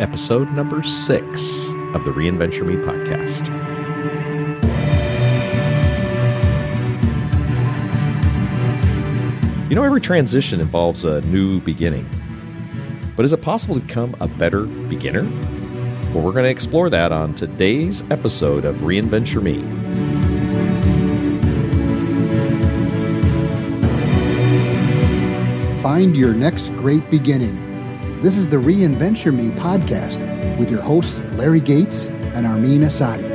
Episode number six of the Reinventure Me podcast. You know, every transition involves a new beginning. But is it possible to become a better beginner? Well, we're going to explore that on today's episode of Reinventure Me. Find your next great beginning. This is the Reinventure Me podcast with your hosts Larry Gates and Armin Asadi.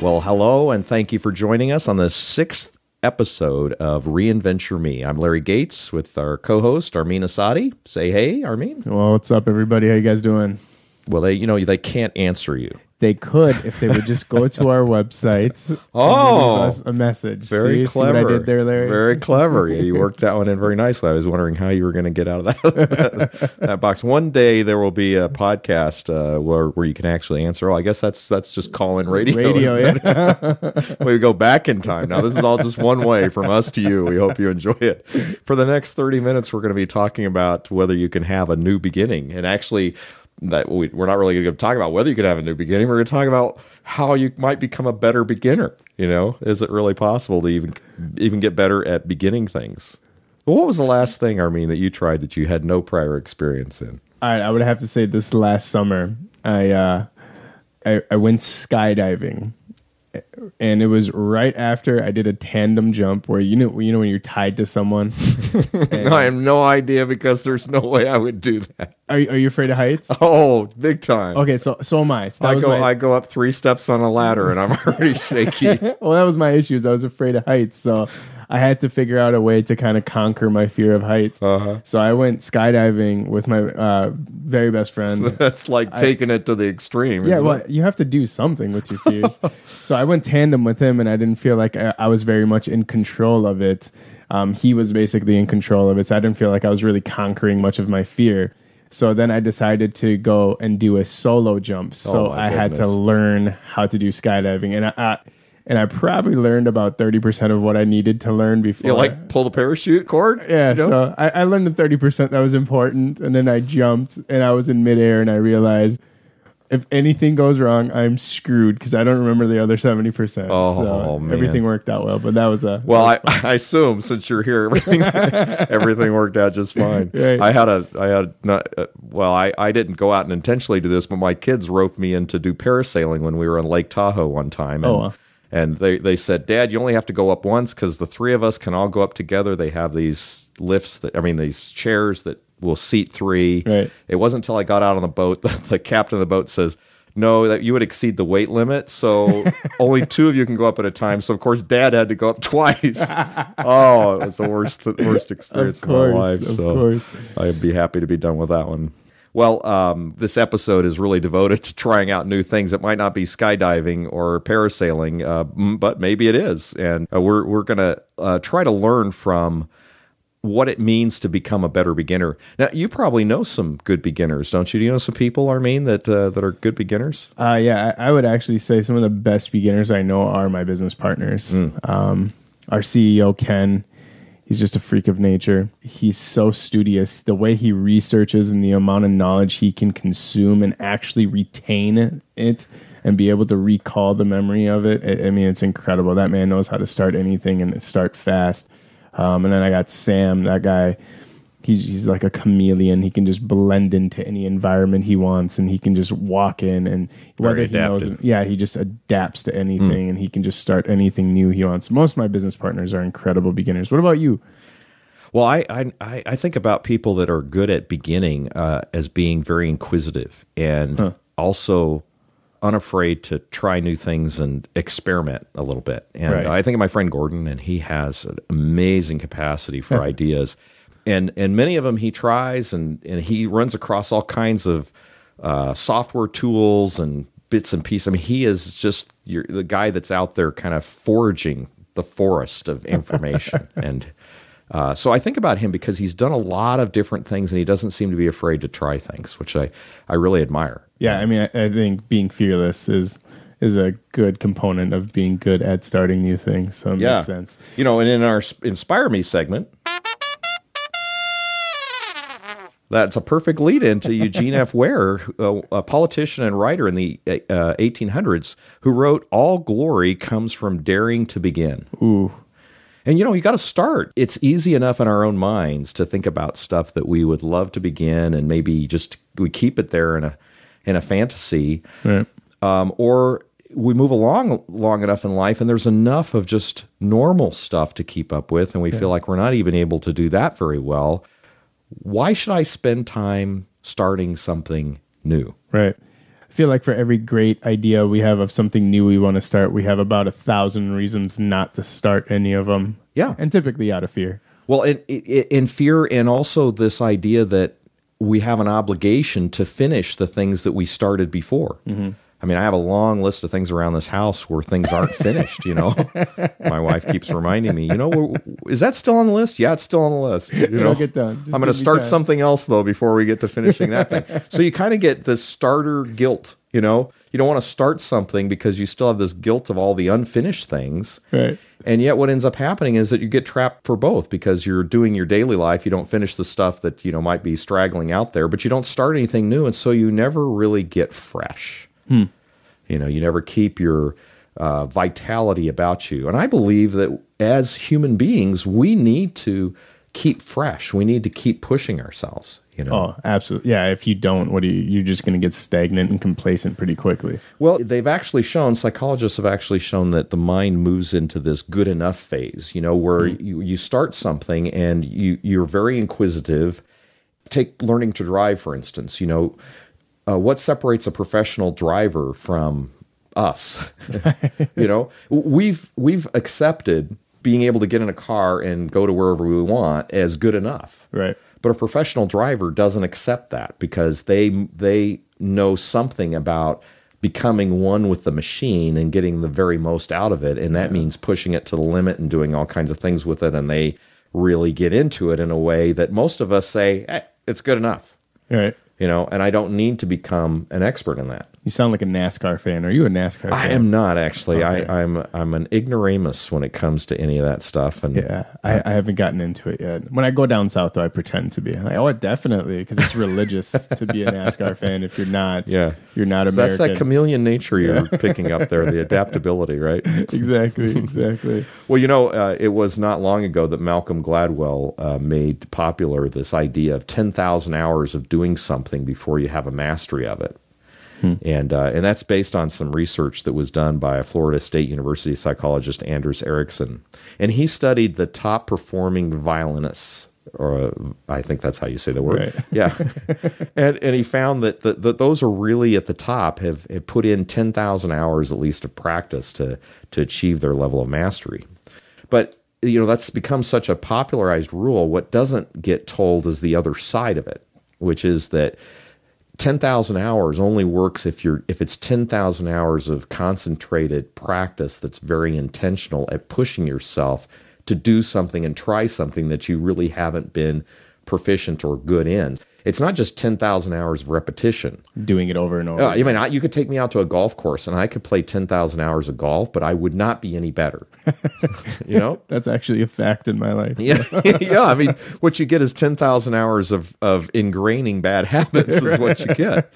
Well, hello, and thank you for joining us on the sixth episode of Reinventure Me. I'm Larry Gates with our co-host Armin Asadi. Say hey, Armin. Well, what's up, everybody? How you guys doing? Well, they, you know, they can't answer you. They could if they would just go to our website. Oh, and leave us a message. Very See- see clever. what I did there, Larry? Very clever. Yeah, you worked that one in very nicely. I was wondering how you were going to get out of that, that box. One day there will be a podcast uh, where where you can actually answer. Oh, I guess that's that's just call in radio. Radio, yeah. we go back in time. Now, this is all just one way from us to you. We hope you enjoy it. For the next 30 minutes, we're going to be talking about whether you can have a new beginning. And actually, that we, we're not really going to talk about whether you could have a new beginning. We're going to talk about how you might become a better beginner. You know, is it really possible to even even get better at beginning things? What was the last thing, Armin, that you tried that you had no prior experience in? All right, I would have to say this last summer, I uh, I, I went skydiving, and it was right after I did a tandem jump where you know you know when you're tied to someone. And- I have no idea because there's no way I would do that. are you- are you afraid of heights? Oh, big time. Okay, so so am I. So I go my- I go up three steps on a ladder and I'm already shaky. well, that was my issue. is I was afraid of heights, so I had to figure out a way to kind of conquer my fear of heights. Uh-huh. So I went skydiving with my uh, very best friend. That's like taking it to the extreme. Yeah, well, it? you have to do something with your fears. so I went tandem with him, and I didn't feel like I, I was very much in control of it. Um, he was basically in control of it, so I didn't feel like I was really conquering much of my fear. So then I decided to go and do a solo jump. So Oh, I had to learn how to do skydiving, and I, I and I probably learned about thirty percent of what I needed to learn before. you like pull the parachute cord? Yeah, You know? so I, I learned the thirty percent that was important, and then I jumped, and I was in midair, and I realized if anything goes wrong, I'm screwed because I don't remember the other seventy percent. Oh, so man. everything worked out well, but that was a Well, I, I assume since you're here, everything everything worked out just fine. Right. I had a I had not uh, well, I, I didn't go out and intentionally do this, but my kids roped me in to do parasailing when we were on Lake Tahoe one time. And, Oh, wow. And they they said, Dad, you only have to go up once because the three of us can all go up together. They have these lifts that I mean these chairs that will seat three. Right. It wasn't until I got out on the boat that the captain of the boat says. No, that you would exceed the weight limit, so only two of you can go up at a time. So of course, Dad had to go up twice. oh, it was the worst, the worst experience of, course, my life. of so course. I'd be happy to be done with that one. Well, um, this episode is really devoted to trying out new things. It might not be skydiving or parasailing, uh, but maybe it is. And uh, we're we're gonna uh, try to learn from what it means to become a better beginner. Now, you probably know some good beginners, don't you? Do you know some people, Armin, that uh, that are good beginners? Uh, yeah, I, I would actually say some of the best beginners I know are my business partners. Hmm. Um, our CEO Ken, he's just a freak of nature. He's so studious. The way he researches and the amount of knowledge he can consume and actually retain it and be able to recall the memory of it. I, mean, it's incredible. That man knows how to start anything and start fast. Um, and then I got Sam, that guy. He's, he's like a chameleon. He can just blend into any environment he wants, and he can just walk in and whether he knows it, yeah, he just adapts to anything, and he can just start anything new he wants. Most of my business partners are incredible beginners. What about you? Well, I, I I think about people that are good at beginning uh, as being very inquisitive and also unafraid to try new things and experiment a little bit. And Right. I think of my friend Gordon, and he has an amazing capacity for ideas. And and many of them he tries and and he runs across all kinds of uh, software tools and bits and pieces. I mean, he is just the guy that's out there kind of foraging the forest of information and. Uh, so I think about him because he's done a lot of different things and he doesn't seem to be afraid to try things, which I, I really admire. Yeah, I mean, I, I think being fearless is is a good component of being good at starting new things. So it Yeah. makes sense. You know, and in our Inspire Me segment, that's a perfect lead into Eugene F. Ware, a, a politician and writer in the uh, 1800s, who wrote, All glory comes from daring to begin. Ooh, And you know, you got to start. It's easy enough in our own minds to think about stuff that we would love to begin, and maybe just we keep it there in a in a fantasy, right. um, or we move along long enough in life, and there's enough of just normal stuff to keep up with, and we feel like we're not even able to do that very well. Why should I spend time starting something new? Right. I feel like for every great idea we have of something new we want to start, we have about a thousand reasons not to start any of them. Yeah. And typically out of fear. Well, in, in fear, and also this idea that we have an obligation to finish the things that we started before. Mm-hmm. I mean, I have a long list of things around this house where things aren't finished. You know, my wife keeps reminding me. You know, is that still on the list? Yeah, it's still on the list. You know, It'll get done. Just I'm going to start something else though before we get to finishing that thing. So you kind of get this starter guilt. You know, you don't want to start something because you still have this guilt of all the unfinished things. Right. And yet, what ends up happening is that you get trapped for both because you're doing your daily life. You don't finish the stuff that you know might be straggling out there, but you don't start anything new, and so you never really get fresh. You know, you never keep your uh, vitality about you. And I believe that as human beings, we need to keep fresh. We need to keep pushing ourselves. You know. Oh, absolutely. Yeah. If you don't, what do you, you're just going to get stagnant and complacent pretty quickly. Well, they've actually shown, psychologists have actually shown that the mind moves into this good enough phase, you know, where you, you start something and you, you're very inquisitive. Take learning to drive, for instance, you know, uh, what separates a professional driver from us? you know, we've, we've accepted being able to get in a car and go to wherever we want as good enough. Right. But a professional driver doesn't accept that because they they know something about becoming one with the machine and getting the very most out of it, and that means pushing it to the limit and doing all kinds of things with it. And they really get into it in a way that most of us say eh, it's good enough, Right. You know. And I don't need to become an expert in that. You sound like a NASCAR fan. Are you a NASCAR I fan? am not actually. Okay. I, I'm I'm an ignoramus when it comes to any of that stuff. And Yeah, I, I haven't gotten into it yet. When I go down south, though, I pretend to be. Like, oh, definitely, because it's religious to be a NASCAR fan. If you're not, Yeah. you're not so that's that chameleon nature you're picking up there, the adaptability, right? exactly, exactly. Well, you know, uh, it was not long ago that Malcolm Gladwell uh, made popular this idea of 10,000 hours of doing something before you have a mastery of it. And, uh, and that's based on some research that was done by a Florida State University psychologist, Anders Ericsson. And he studied the top performing violinists, or uh, I think that's how you say the word. Right. Yeah. and, and he found that, the, that those are really at the top have, have put in 10,000 hours at least of practice to, to achieve their level of mastery. But you know that's become such a popularized rule. What doesn't get told is the other side of it, which is that ten thousand hours only works if you're if it's ten thousand hours of concentrated practice that's very intentional at pushing yourself to do something and try something that you really haven't been proficient or good in. It's not just ten thousand hours of repetition. Doing it over and over. Uh, I mean, I, you could take me out to a golf course and I could play 10,000 hours of golf, but I would not be any better. you know? That's actually a fact in my life. Yeah. yeah. I mean, what you get is 10,000 hours of, of ingraining bad habits is what you get.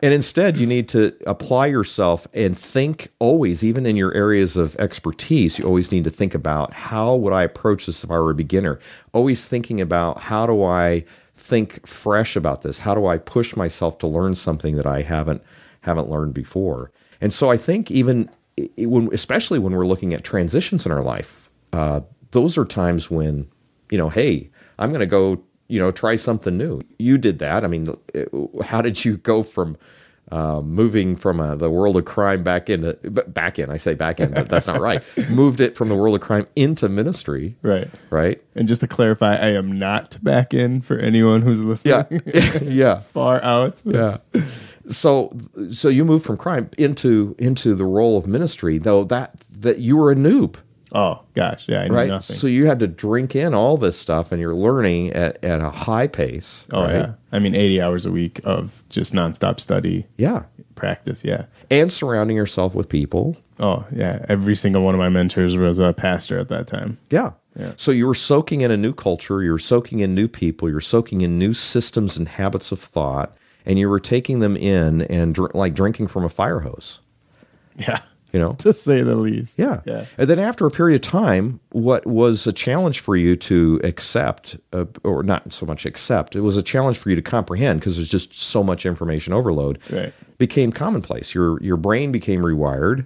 And instead, you need to apply yourself and think always, even in your areas of expertise, you always need to think about how would I approach this if I were a beginner? Always thinking about how do I think fresh about this? How do I push myself to learn something that I haven't haven't learned before? And so I think even when, especially when we're looking at transitions in our life, uh, those are times when you know, hey, I'm going to go, you know, try something new. You did that. I mean, uh, how did you go from uh, moving from uh, the world of crime back into b- back in. I say back in, but that's not right. Moved it from the world of crime into ministry, Right. right? And just to clarify, I am not back in for anyone who's listening. Yeah, yeah, Far out. yeah. So, so you moved from crime into into the role of ministry, though that that you were a noob. Oh gosh, yeah, I knew right? nothing. So you had to drink in all this stuff, and you're learning at, at a high pace. oh right? yeah, I mean, eighty hours a week of just nonstop study, yeah, practice. Yeah. and surrounding yourself with people. Oh yeah, every single one of my mentors was a pastor at that time. Yeah. Yeah. So you were soaking in a new culture, you were soaking in new people, you're soaking in new systems and habits of thought, and you were taking them in and dr- like drinking from a fire hose. Yeah, You know. to say the least. Yeah. yeah. And then after a period of time, what was a challenge for you to accept, uh, or not so much accept, it was a challenge for you to comprehend because there's just so much information overload, Right. became commonplace. Your, your brain became rewired.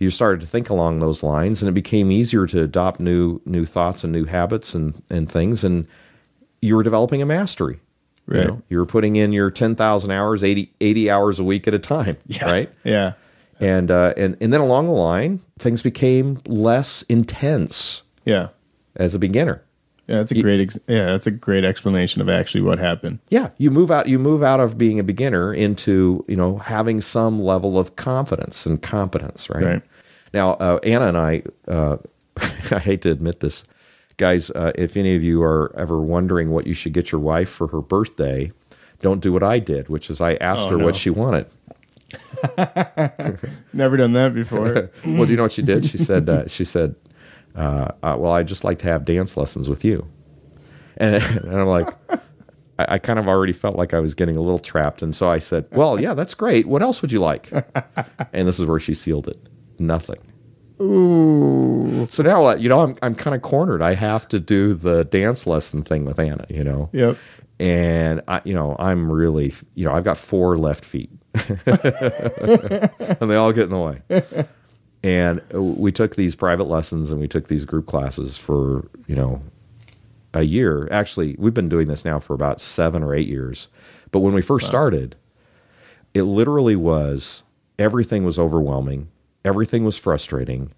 You started to think along those lines, and it became easier to adopt new new thoughts and new habits and, and things. And you were developing a mastery. You, know? you were putting in your 10,000 hours, 80, 80 hours a week at a time. Right Yeah. And uh, and and then along the line, things became less intense Yeah. as a beginner. Yeah, that's a great. Ex- yeah, that's a great explanation of actually what happened. Yeah, you move out. You move out of being a beginner into you know having some level of confidence and competence. Right, Right. now, uh, Anna and I. Uh, I hate to admit this, guys. Uh, if any of you are ever wondering what you should get your wife for her birthday, don't do what I did, which is I asked Oh, her no. what she wanted. Never done that before. well, do you know what she did? She said, uh, she said, uh, uh, well, I just like to have dance lessons with you. And, and I'm like, I, I kind of already felt like I was getting a little trapped. And so I said, well, yeah, that's great. What else would you like? And this is where she sealed it. Nothing. Ooh. So now, uh, you know, I'm, I'm kind of cornered. I have to do the dance lesson thing with Anna, you know? Yep. And I, you know, I'm really, you know, I've got four left feet, and they all get in the way. And we took these private lessons and we took these group classes for, you know, a year. Actually, we've been doing this now for about seven or eight years. But when we first started, it literally was everything was overwhelming, everything was frustrating.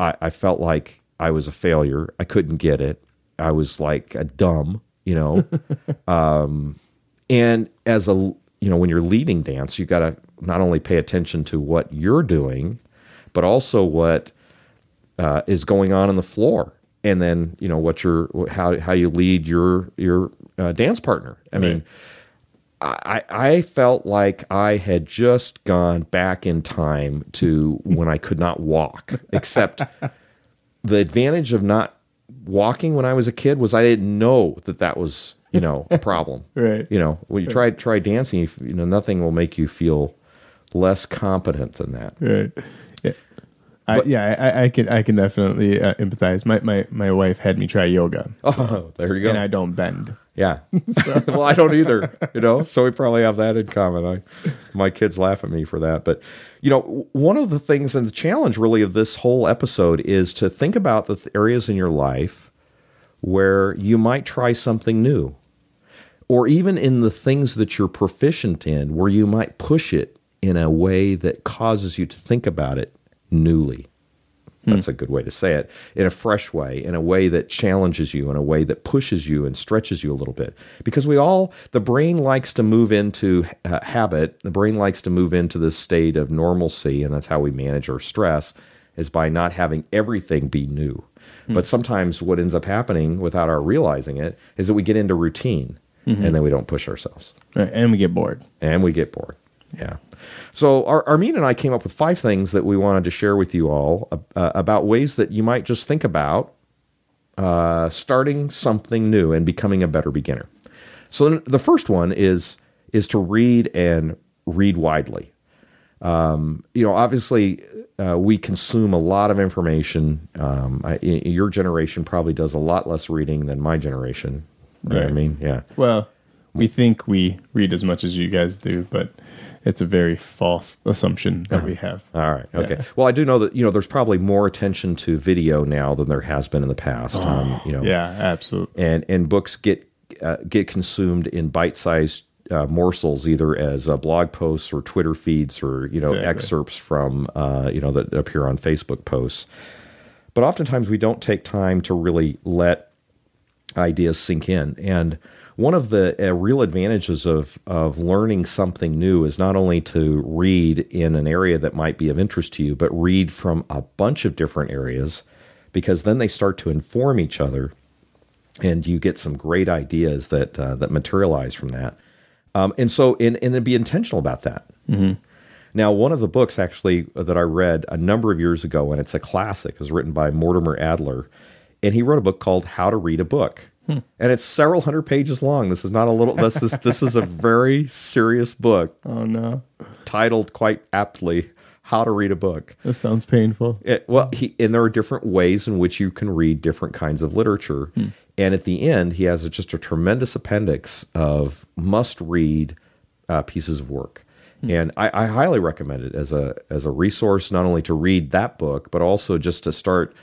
I, I felt like I was a failure. I couldn't get it. I was like a dumb, you know. um, and as a you know, when you're leading dance, you got to not only pay attention to what you're doing, but also what uh, is going on in the floor, and then you know what your how how you lead your your uh, dance partner. I mean. I, I felt like I had just gone back in time to when I could not walk, except the advantage of not walking when I was a kid was I didn't know that that was, you know, a problem. Right. You know, when you try try dancing, you, you know, nothing will make you feel less competent than that. Right. Yeah. I, yeah, I, I can I can definitely uh, empathize. My, my my wife had me try yoga, Oh, there you go. and I don't bend. Yeah. well, I don't either, you know, so we probably have that in common. I, my kids laugh at me for that. But, you know, one of the things and the challenge really of this whole episode is to think about the th- areas in your life where you might try something new, or even in the things that you're proficient in, where you might push it in a way that causes you to think about it newly. That's hmm. a good way to say it. In a fresh way, in a way that challenges you, in a way that pushes you and stretches you a little bit. Because we all, the brain likes to move into uh, habit. The brain likes to move into this state of normalcy, and that's how we manage our stress, is by not having everything be new. Hmm. But sometimes what ends up happening without our realizing it is that we get into routine mm-hmm. and then we don't push ourselves Right. And we get bored. and we get bored. Yeah. So Ar- Armin and I came up with five things that we wanted to share with you all uh, about ways that you might just think about uh, starting something new and becoming a better beginner. So the first one is is to read and read widely. Um, you know, obviously, uh, we consume a lot of information. Um, I, your generation probably does a lot less reading than my generation. You know what I mean? Yeah. Well, we think we read as much as you guys do, but it's a very false assumption that we have. All right. Okay. Well, I do know that you know there's probably more attention to video now than there has been in the past. um, you know, Yeah, absolutely. and and books get uh, get consumed in bite-sized uh, morsels either as uh, blog posts or Twitter feeds or you know Exactly. excerpts from uh, you know that appear on Facebook posts. But oftentimes we don't take time to really let ideas sink in. And one of the uh, real advantages of of learning something new is not only to read in an area that might be of interest to you, but read from a bunch of different areas, because then they start to inform each other, and you get some great ideas that uh, that materialize from that. Um, and so, and and then be intentional about that. Now, one of the books actually that I read a number of years ago, and it's a classic, is written by Mortimer Adler, and he wrote a book called How to Read a Book, and it's several hundred pages long. This is not a little. This is this is a very serious book Oh no, titled quite aptly "How to Read a Book." this sounds painful. It, well, he and there are different ways in which you can read different kinds of literature. And at the end, he has a, just a tremendous appendix of must-read uh, pieces of work. And I, I highly recommend it as a as a resource, not only to read that book, but also just to start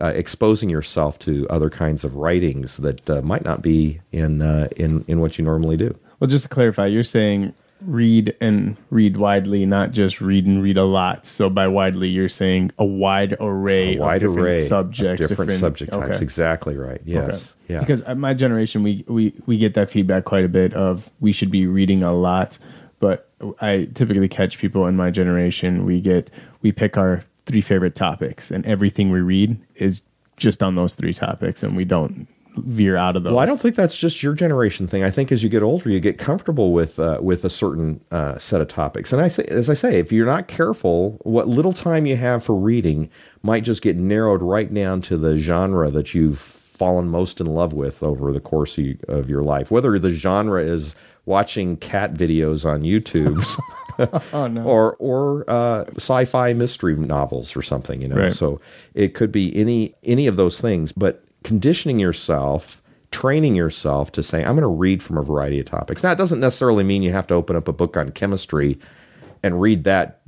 uh, exposing yourself to other kinds of writings that uh, might not be in uh, in in what you normally do. Well, just to clarify, you're saying read and read widely, not just read and read a lot. So by widely, you're saying a wide array, A wide of different array of subjects, different, subject types. okay. Exactly right. Yes. Okay. Yeah. Because at my generation, we, we we get that feedback quite a bit of we should be reading a lot, but I typically catch people in my generation. We get we pick our three favorite topics, and everything we read is just on those three topics, and we don't veer out of those. Well, I don't think that's just your generation thing. I think as you get older, you get comfortable with uh, with a certain uh, set of topics. And I say, as I say, if you're not careful, what little time you have for reading might just get narrowed right down to the genre that you've fallen most in love with over the course of, of your life. Whether the genre is watching cat videos on YouTube. Oh no. or or uh, sci-fi mystery novels or something you know Right. so it could be any any of those things but conditioning yourself training yourself to say i'm going to read from a variety of topics now it doesn't necessarily mean you have to open up a book on chemistry and read that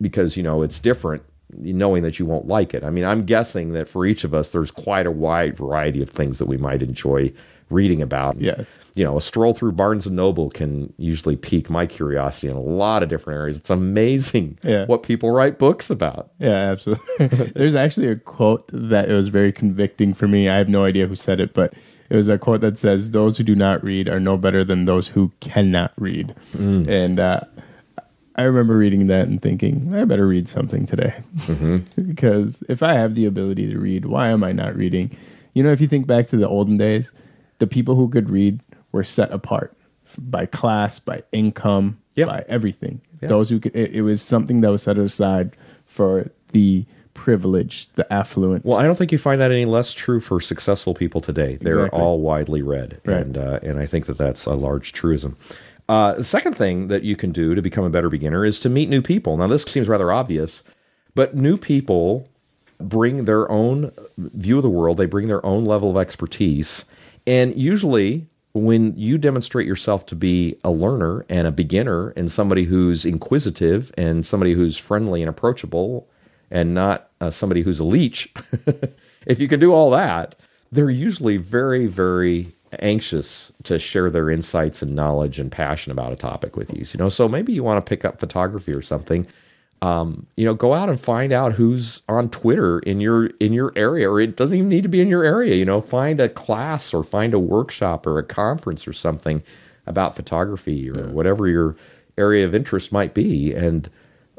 because you know it's different knowing that you won't like it i mean i'm guessing that for each of us there's quite a wide variety of things that we might enjoy reading about Yes. you know, a stroll through Barnes and Noble can usually pique my curiosity in a lot of different areas. It's amazing Yeah. what people write books about. Yeah, absolutely. There's actually a quote that it was very convicting for me. I have no idea who said it, but it was a quote that says, "Those who do not read are no better than those who cannot read." And uh, I remember reading that and thinking, I better read something today, because if I have the ability to read, why am I not reading? You know, if you think back to the olden days, the people who could read were set apart by class, by income, Yep. by everything. Yeah. Those who could, it, it was something that was set aside for the privileged, the affluent. Well, I don't think you find that any less true for successful people today. They're Exactly. all widely read, Right. and uh, and I think that that's a large truism. Uh, the second thing that you can do to become a better beginner is to meet new people. Now, this seems rather obvious, but new people bring their own view of the world. They bring their own level of expertise, and usually. When you demonstrate yourself to be a learner and a beginner and somebody who's inquisitive and somebody who's friendly and approachable and not uh, somebody who's a leech, if you can do all that, they're usually very, very anxious to share their insights and knowledge and passion about a topic with you. You know, so maybe you want to pick up photography or something. Um, you know, go out and find out who's on Twitter in your in your area, or it doesn't even need to be in your area. You know, find a class or find a workshop or a conference or something about photography or whatever your area of interest might be, and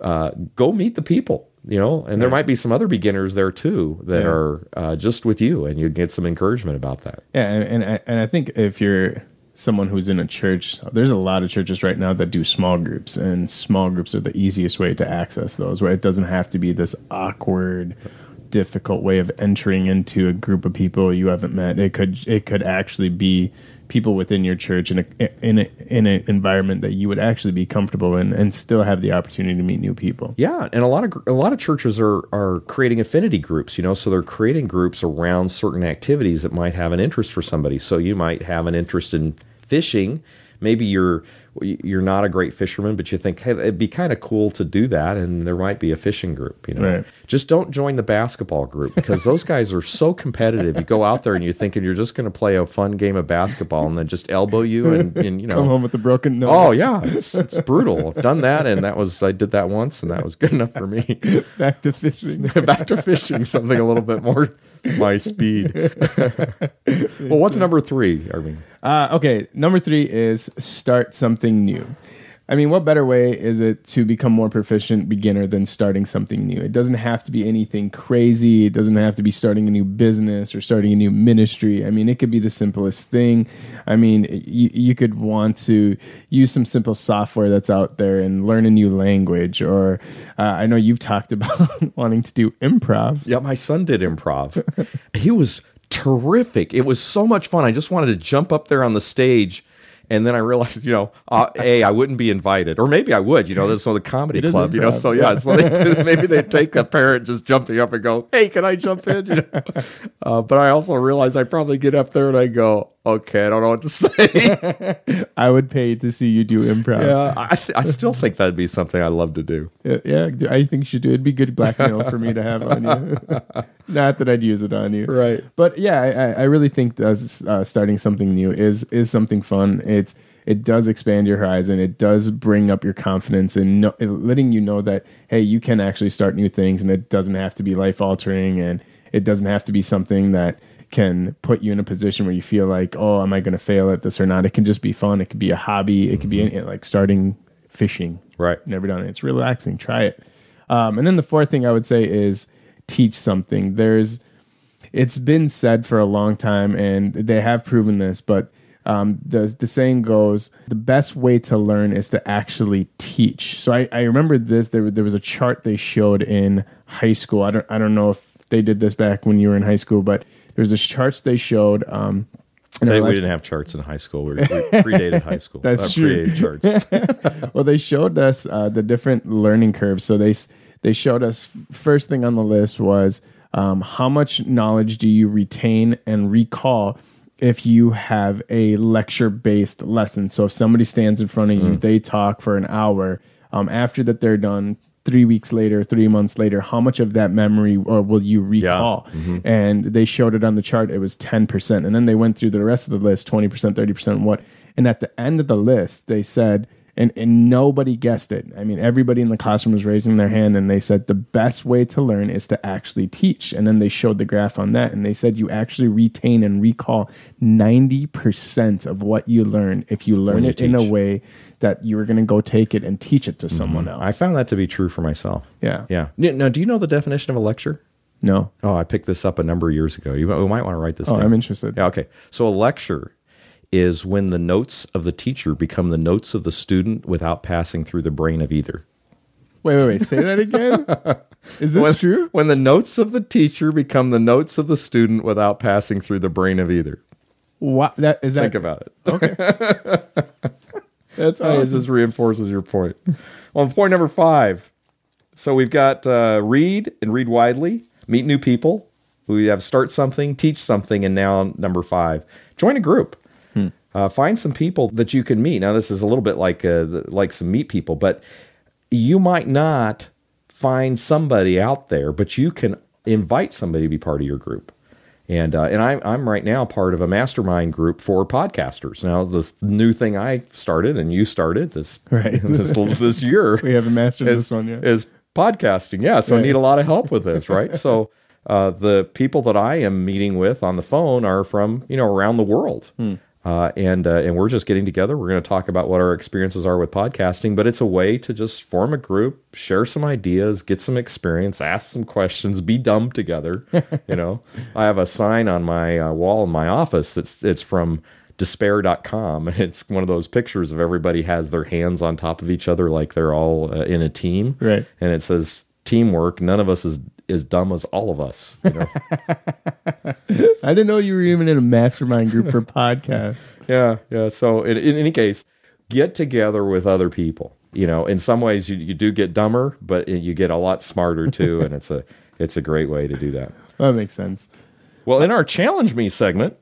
uh, go meet the people. You know, and there might be some other beginners there too that Yeah. are uh, just with you, and you get some encouragement about that. Yeah, and, and I- and I think if you're someone who's in a church, there's a lot of churches right now that do small groups, and small groups are the easiest way to access those, where it doesn't have to be this awkward, difficult way of entering into a group of people you haven't met. It could it could actually be people within your church in a in a in an environment that you would actually be comfortable in, and still have the opportunity to meet new people. Yeah, and a lot of a lot of churches are are creating affinity groups. You know, so they're creating groups around certain activities that might have an interest for somebody. So you might have an interest in fishing. Maybe you're you're not a great fisherman, but you think, hey, it'd be kind of cool to do that, and there might be a fishing group. You know, Right. just don't join the basketball group because those guys are so competitive. You go out there and you're thinking you're just going to play a fun game of basketball, and then just elbow you, and, and you know, Come home with a broken nose. Oh yeah, it's, it's brutal. I've done that, and that was I did that once, and that was good enough for me. Back to fishing. Back to fishing, something a little bit more my speed. well, what's number three, Armin? Uh, okay, number three is start something new. I mean, what better way is it to become more proficient beginner than starting something new? It doesn't have to be anything crazy. It doesn't have to be starting a new business or starting a new ministry. I mean, it could be the simplest thing. I mean, you, you could want to use some simple software that's out there and learn a new language. Or uh, I know you've talked about wanting to do improv. Yeah, my son did improv. he was terrific. It was so much fun. I just wanted to jump up there on the stage. And then I realized, you know, uh, a I wouldn't be invited, or maybe I would. You know, this is the comedy club. You know, so yeah, so they maybe they take a parent just jumping up and go, "Hey, can I jump in?" You know, uh, but I also realized I'd probably get up there and I go, "Okay, I don't know what to say." I would pay to see you do improv. yeah, I, th- I still think that'd be something I'd love to do. Yeah, yeah, I think you should do. it. It'd be good blackmail for me to have on you. Not that I'd use it on you, Right. But yeah, I, I- really think that, uh, starting something new is is something fun. It's it does expand your horizon. It does bring up your confidence and know, letting you know that hey, you can actually start new things, and it doesn't have to be life altering, and it doesn't have to be something that can put you in a position where you feel like, oh, am I going to fail at this or not? It can just be fun. It could be a hobby. It could be any- like starting fishing Right. never done it. It's relaxing. Try it. Um, and then the fourth thing I would say is teach something. There's, it's been said for a long time, and they have proven this, but um, the the saying goes, the best way to learn is to actually teach. So I, I remember this. There there was a chart they showed in high school. I don't I don't know if they did this back when you were in high school, but there's this charts they showed. Um, and I They, we didn't have charts in high school. We, we predated high school. That's Uh, true. Well, they showed us uh, the different learning curves. So they they showed us first thing on the list was um, how much knowledge do you retain and recall if you have a lecture based lesson. So if somebody stands in front of you, they talk for an hour. Um, after that, they're done. Three weeks later, three months later, how much of that memory or will you recall? Mm-hmm. And they showed it on the chart. It was ten percent, and then they went through the rest of the list: twenty percent, thirty percent, what? And at the end of the list, they said and and nobody guessed it. I mean, everybody in the classroom was raising their hand, and they said the best way to learn is to actually teach. And then they showed the graph on that, and they said you actually retain and recall ninety percent of what you learn if you learn you it in a way that you were going to go take it and teach it to mm-hmm. someone else. I found that to be true for myself. yeah, Yeah. Now, do you know the definition of a lecture? no, Oh, I picked this up a number of years ago. You we might want to write this oh, down. I'm interested. Yeah, okay. So a lecture is when the notes of the teacher become the notes of the student without passing through the brain of either. Wait, wait, wait. Say that again. Is this when, true? When the notes of the teacher become the notes of the student without passing through the brain of either. What that is that? Think about it. Okay. That's It awesome. just reinforces your point. Well, point number five. So we've got uh, read and read widely, meet new people. We have start something, teach something, and now number five, join a group. Uh, find some people that you can meet. Now this is a little bit like uh, like some meet people, but you might not find somebody out there, but you can invite somebody to be part of your group. And uh, and I'm I'm right now part of a mastermind group for podcasters. Now this new thing I started and you started this Right. this this year We haven't mastered is, this one yet. is podcasting. Yeah, so I need a lot of help with this, right? so uh, the people that I am meeting with on the phone are from you know around the world. Hmm. Uh, and uh, and we're just getting together. We're going to talk about what our experiences are with podcasting, but it's a way to just form a group, share some ideas, get some experience, ask some questions, be dumb together. you know, I have a sign on my uh, wall in my office that's it's from despair.com. It's one of those pictures of everybody has their hands on top of each other like they're all uh, in a team. Right. And it says teamwork. None of us is as dumb as all of us. You know? I didn't know you were even in a mastermind group for podcasts. yeah. Yeah. So in, in any case, get together with other people. You know, in some ways you, you do get dumber, but you get a lot smarter too. and it's a, it's a great way to do that. That makes sense. Well, in our challenge me segment,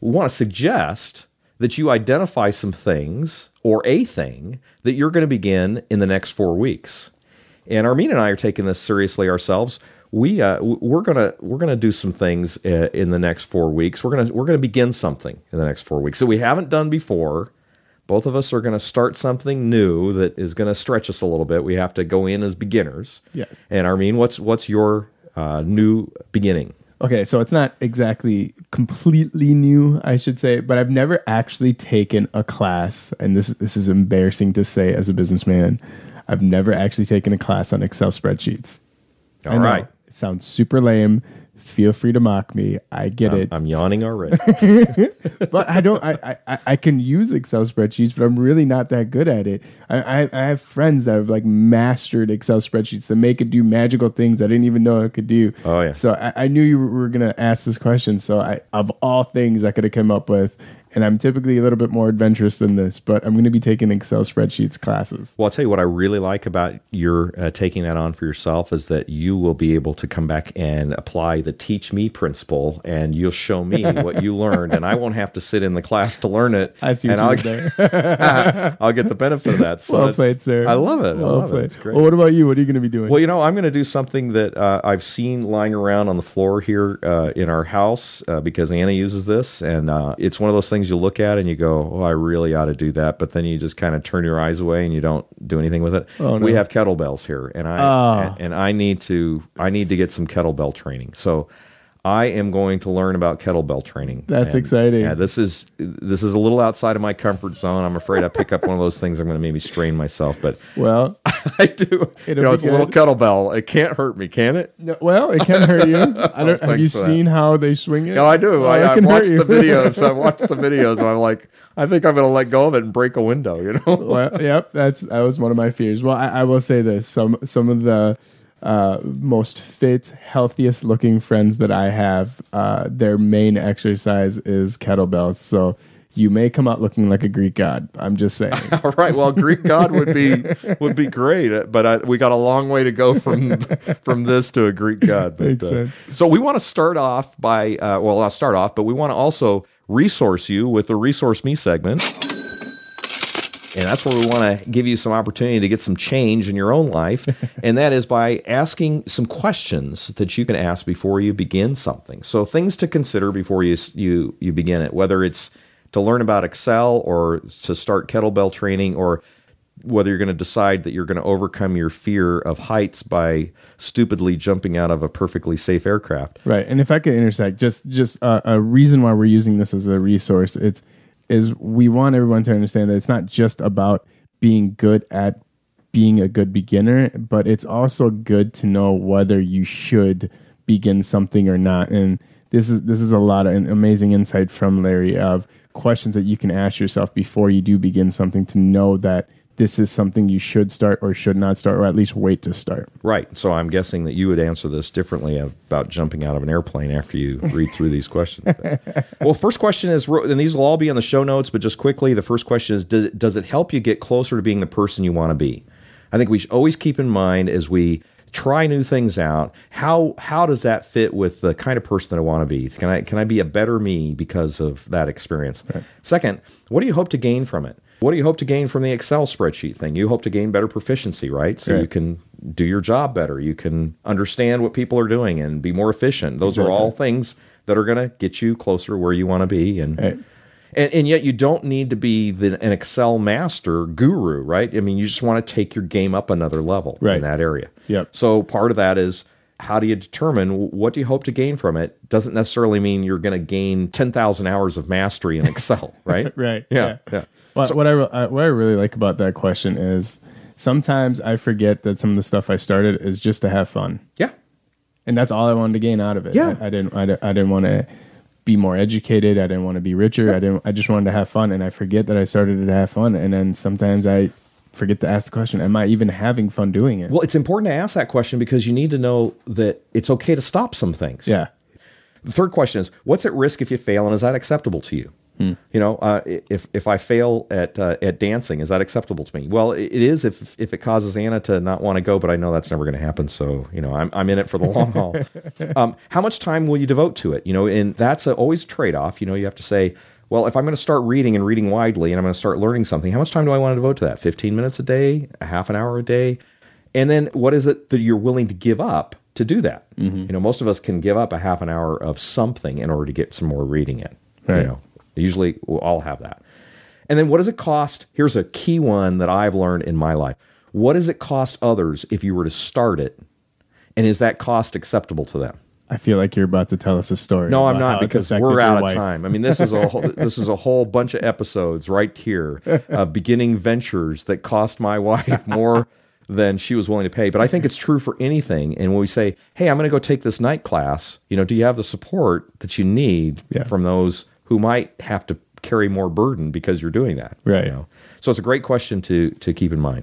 we want to suggest that you identify some things or a thing that you're going to begin in the next four weeks. And Armin and I are taking this seriously ourselves. We uh, we're gonna we're gonna do some things uh, in the next four weeks. We're gonna we're gonna begin something in the next four weeks that we haven't done before. Both of us are going to start something new that is going to stretch us a little bit. We have to go in as beginners. Yes. And Armin, what's what's your uh, new beginning? Okay, so it's not exactly completely new, I should say, but I've never actually taken a class, and this this is embarrassing to say as a businessman. I've never actually taken a class on Excel spreadsheets. All right. It sounds super lame. Feel free to mock me. I get it, I'm yawning already. but I don't. I, I I can use Excel spreadsheets, but I'm really not that good at it. I I, I have friends that have like mastered Excel spreadsheets that make it do magical things I didn't even know it could do. Oh, yeah. So I, I knew you were going to ask this question. So I, of all things I could have come up with, and I'm typically a little bit more adventurous than this, but I'm going to be taking Excel spreadsheets classes. Well, I'll tell you what I really like about your uh, taking that on for yourself is that you will be able to come back and apply the teach me principle, and you'll show me what you learned, and I won't have to sit in the class to learn it. I see and what I'll, you did there. I'll get the benefit of that. So well played, sir. I love it. I Well love played. it. It's great. Well, what about you? What are you going to be doing? Well, you know, I'm going to do something that uh, I've seen lying around on the floor here uh, in our house uh, because Anna uses this, and uh, it's one of those things you look at and you go, "Oh, I really ought to do that," but then you just kind of turn your eyes away and you don't do anything with it. Oh, no. We have kettlebells here, and I Ah. and, and I need to I need to get some kettlebell training. So. I am going to learn about kettlebell training. That's And, exciting. Yeah, this is this is a little outside of my comfort zone. I'm afraid I pick up one of those things. I'm going to maybe strain myself, but well, I do. You know, it's a little kettlebell. It can't hurt me, can it? no, well, it can hurt you. I don't. have you for that. seen how they swing it? No, I do. Oh, I, I've watched the videos. I've watched the videos, and I'm like, I think I'm going to let go of it and break a window. You know? well, yep, that's that was one of my fears. Well, I, I will say this: some some of the uh, most fit, healthiest looking friends that I have, uh, their main exercise is kettlebells. So you may come out looking like a Greek god. I'm just saying. All right. Well, Greek God would be would be great, but I, we got a long way to go from from this to a Greek God. But, Makes uh, sense. so we want to start off by uh, well, not start off, but we want to also resource you with the resource me segment. And that's where we want to give you some opportunity to get some change in your own life. and that is by asking some questions that you can ask before you begin something. So things to consider before you you you begin it, whether it's to learn about Excel or to start kettlebell training or whether you're going to decide that you're going to overcome your fear of heights by stupidly jumping out of a perfectly safe aircraft. Right, and if I could intersect, just just uh, a reason why we're using this as a resource, it's is we want everyone to understand that it's not just about being good at being a good beginner, but it's also good to know whether you should begin something or not. And this is this is a lot of amazing insight from Larry of questions that you can ask yourself before you do begin something to know that this is something you should start or should not start, or at least wait to start. Right. So I'm guessing that you would answer this differently about jumping out of an airplane after you read through these questions. well, first question is, and these will all be in the show notes, but just quickly, the first question is, does, does it help you get closer to being the person you want to be? I think we should always keep in mind as we try new things out, how how does that fit with the kind of person that I want to be? Can I can I be a better me because of that experience? Second, what do you hope to gain from it? What do you hope to gain from the Excel spreadsheet thing? You hope to gain better proficiency, right? So you can do your job better. You can understand what people are doing and be more efficient. Those are all things that are going to get you closer where you want to be. And, Right. and and yet you don't need to be the, an Excel master guru, right? I mean, you just want to take your game up another level Right. in that area. Yep. So part of that is how do you determine what do you hope to gain from it? Doesn't necessarily mean you're going to gain ten thousand hours of mastery in Excel, right? Right. Yeah. Yeah. What, what I re- I- what I really like about that question is sometimes I forget that some of the stuff I started is just to have fun, Yeah. and that's all I wanted to gain out of it. Yeah. I, I didn't I, I didn't want to be more educated. I didn't want to be richer. I didn't. I just wanted to have fun, and I forget that I started to have fun, and then sometimes I forget to ask the question: Am I even having fun doing it? Well, it's important to ask that question because you need to know that it's okay to stop some things. yeah. The third question is, what's at risk if you fail, and is that acceptable to you? You know, uh, if if I fail at uh, at dancing, is that acceptable to me? Well, it is if if it causes Anna to not want to go, but I know that's never going to happen. So you know, I'm I'm in it for the long haul. Um, how much time will you devote to it? You know, and that's a, always a trade off. You know, you have to say, well, if I'm going to start reading and reading widely and I'm going to start learning something, how much time do I want to devote to that? 15 minutes a day, a half an hour a day? And then what is it that you're willing to give up to do that? Mm-hmm. You know, most of us can give up a half an hour of something in order to get some more reading in. Right. You know, usually we'll all have that. And then what does it cost? Here's a key one that I've learned in my life. What does it cost others if you were to start it? And is that cost acceptable to them? I feel like you're about to tell us a story. No, I'm not because we're out of wife. time. I mean, this is a whole, this is a whole bunch of episodes right here of beginning ventures that cost my wife more than she was willing to pay. But I think it's true for anything. And when we say, "Hey, I'm going to go take this night class," you know, do you have the support that you need Yeah. from those who might have to carry more burden because you're doing that? you Right. know? So it's a great question to to keep in mind.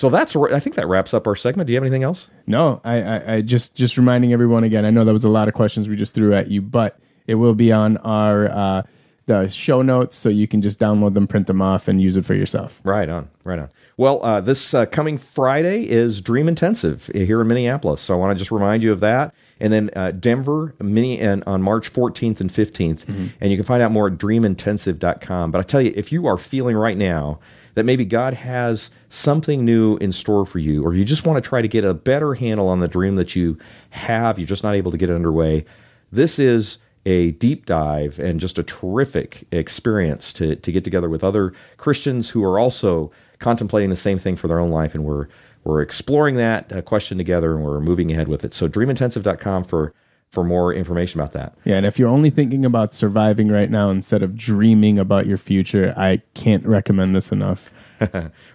So that's I think that wraps up our segment. Do you have anything else? No, I, I, I just just reminding everyone again. I know that was a lot of questions we just threw at you, but it will be on our uh, the show notes, so you can just download them, print them off, and use it for yourself. Right on, right on. Well, uh, this uh, coming Friday is Dream Intensive here in Minneapolis, so I want to just remind you of that. And then uh, Denver, mini, and on March 14th and 15th, and you can find out more at dreamintensive.com. But I tell you, if you are feeling right now that maybe God has something new in store for you, or you just want to try to get a better handle on the dream that you have, you're just not able to get it underway, this is a deep dive and just a terrific experience to, to get together with other Christians who are also contemplating the same thing for their own life. And we're, we're exploring that uh, question together and we're moving ahead with it. So dreamintensive.com for, for more information about that. Yeah, and if you're only thinking about surviving right now instead of dreaming about your future, I can't recommend this enough.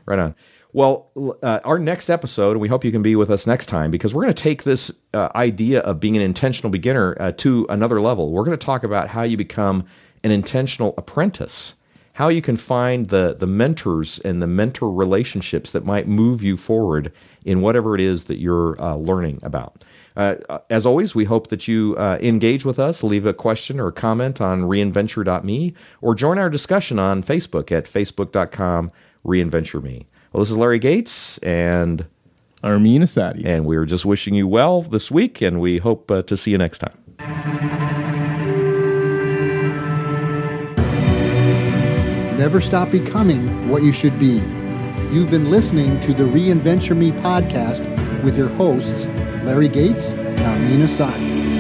right on. Well, uh, our next episode, we hope you can be with us next time because we're going to take this uh, idea of being an intentional beginner uh, to another level. We're going to talk about how you become an intentional apprentice, how you can find the the mentors and the mentor relationships that might move you forward in whatever it is that you're uh, learning about. Uh, as always, we hope that you uh, engage with us, leave a question or comment on reinventure.me, or join our discussion on Facebook at facebook.com reinventure.me. Well, this is Larry Gates, and Armin Asadi. and we're just wishing you well this week, and we hope uh, to see you next time. Never stop becoming what you should be. You've been listening to the Reinventure Me podcast with your hosts, Larry Gates and Amina Asadi.